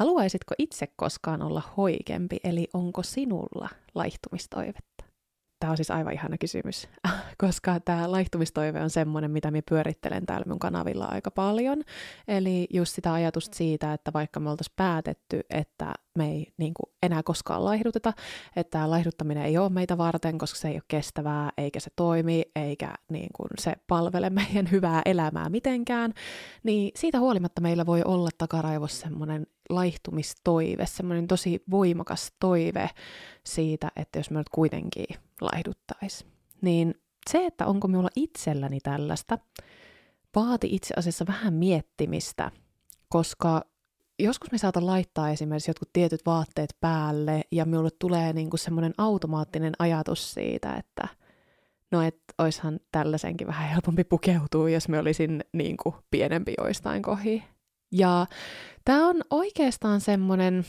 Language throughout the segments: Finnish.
Haluaisitko itse koskaan olla hoikempi, eli onko sinulla laihtumistoivetta? Tämä on siis aivan ihana kysymys, koska tämä laihtumistoive on semmoinen, mitä minä pyörittelen täällä mun kanavilla aika paljon. Eli just sitä ajatusta siitä, että vaikka me oltaisiin päätetty, että me ei niin kuin, enää koskaan laihduteta, että tämä laihduttaminen ei ole meitä varten, koska se ei ole kestävää, eikä se toimi, eikä niin kuin, se palvele meidän hyvää elämää mitenkään, niin siitä huolimatta meillä voi olla takaraivossa semmoinen laihtumistoive, semmoinen tosi voimakas toive siitä, että jos me nyt kuitenkin laihduttaisi. Niin se, että onko minulla itselläni tällaista, vaati itse asiassa vähän miettimistä, koska joskus me saatan laittaa esimerkiksi jotkut tietyt vaatteet päälle ja minulle tulee niinku semmoinen automaattinen ajatus siitä, että no et oishan tällaisenkin vähän helpompi pukeutua, jos me olisin niinku pienempi joistain kohi. Ja tämä on oikeastaan semmoinen,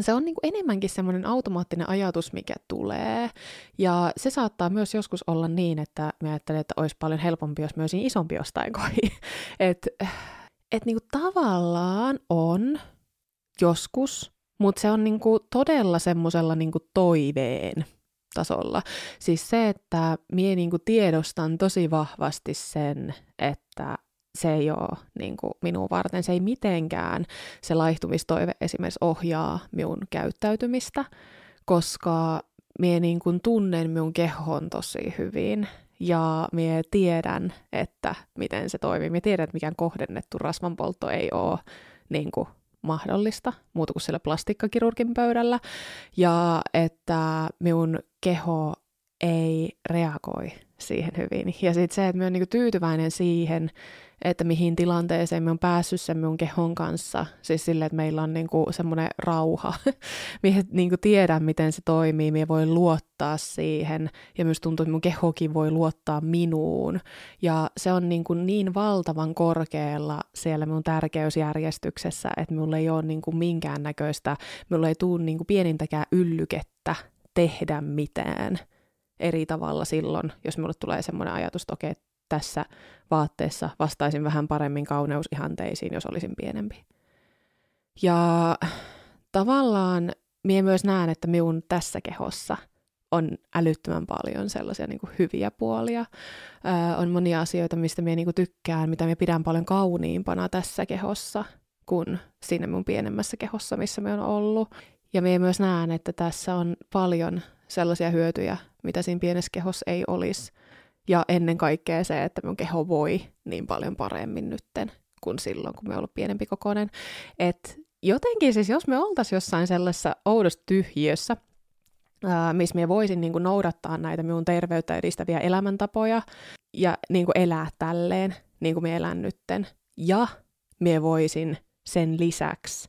se on niin kuin enemmänkin semmoinen automaattinen ajatus, mikä tulee. Ja se saattaa myös joskus olla niin, että mä ajattelen, että olisi paljon helpompi, jos olisin isompi jostain kohi. että et niin kuin tavallaan on joskus, mutta se on niin kuin todella semmoisella niin toiveen tasolla. Siis se, että mie niin kuin tiedostan tosi vahvasti sen, että se ei ole niin kuin minun varten, se ei mitenkään se laihtumistoive esimerkiksi ohjaa minun käyttäytymistä, koska minä niin kuin tunnen minun kehon tosi hyvin ja minä tiedän, että miten se toimii. Minä tiedän, että mikään kohdennettu rasvanpoltto ei ole niin kuin mahdollista, muuta kuin siellä plastikkakirurgin pöydällä, ja että minun keho ei reagoi siihen hyvin. Ja sitten se, että minä olen niin tyytyväinen siihen, että mihin tilanteeseen me on päässyt sen mun kehon kanssa. Siis silleen, että meillä on niinku semmoinen rauha. Mie niinku tiedän, miten se toimii, mie voi luottaa siihen. Ja myös tuntuu, että mun kehokin voi luottaa minuun. Ja se on niinku niin valtavan korkealla siellä mun tärkeysjärjestyksessä, että mulla ei ole niinku minkäännäköistä, mulla ei tule niinku pienintäkään yllykettä tehdä mitään eri tavalla silloin, jos mulle tulee semmoinen ajatus, että okei, tässä vaatteessa vastaisin vähän paremmin kauneusihanteisiin, jos olisin pienempi. Ja tavallaan minä myös näen, että minun tässä kehossa on älyttömän paljon sellaisia niin hyviä puolia. Öö, on monia asioita, mistä minä niin tykkään, mitä minä pidän paljon kauniimpana tässä kehossa kuin siinä mun pienemmässä kehossa, missä me on ollut. Ja minä myös näen, että tässä on paljon sellaisia hyötyjä, mitä siinä pienessä kehossa ei olisi. Ja ennen kaikkea se, että mun keho voi niin paljon paremmin nytten kuin silloin, kun me ollut pienempi kokoinen. Et jotenkin siis, jos me oltaisiin jossain sellaisessa oudossa tyhjiössä, ää, missä me voisin niin kuin noudattaa näitä minun terveyttä edistäviä elämäntapoja ja niin kuin elää tälleen, niin kuin me elän nytten. Ja me voisin sen lisäksi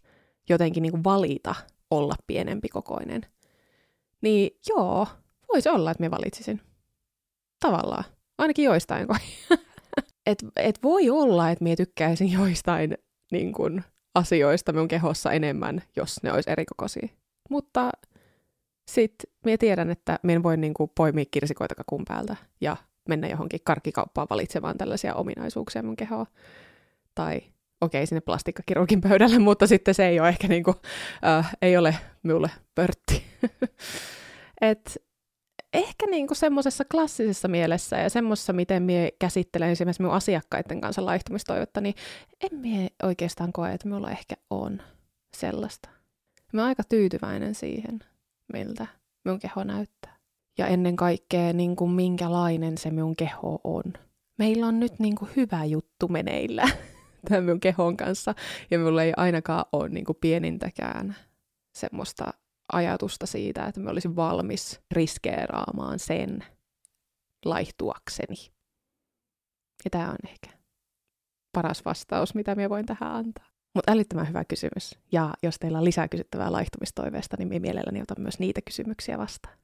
jotenkin niin kuin valita olla pienempi kokoinen. Niin joo, voisi olla, että me valitsisin tavallaan. Ainakin joistain kohin. et, et voi olla, että minä tykkäisin joistain niin kun, asioista minun kehossa enemmän, jos ne olisi erikokoisia. Mutta sitten minä tiedän, että minä voin niin kuin, poimia kirsikoita kakun päältä ja mennä johonkin karkkikauppaan valitsemaan tällaisia ominaisuuksia mun kehoa. Tai okei, sinne plastikkakirurgin pöydälle, mutta sitten se ei ole ehkä niin kuin, äh, ei ole minulle pörtti. Et ehkä niinku semmoisessa klassisessa mielessä ja semmoisessa, miten mie käsittelen esimerkiksi minun asiakkaiden kanssa laihtumistoivetta, niin en mie oikeastaan koe, että minulla ehkä on sellaista. Mä oon aika tyytyväinen siihen, miltä minun keho näyttää. Ja ennen kaikkea, niin kuin minkälainen se minun keho on. Meillä on nyt niin kuin hyvä juttu meneillä tämän minun kehon kanssa, ja minulla ei ainakaan ole niin kuin pienintäkään semmoista ajatusta siitä, että mä olisin valmis riskeeraamaan sen laihtuakseni. Ja tämä on ehkä paras vastaus, mitä minä voin tähän antaa. Mutta älyttömän hyvä kysymys. Ja jos teillä on lisää kysyttävää laihtumistoiveesta, niin minä mielelläni otan myös niitä kysymyksiä vastaan.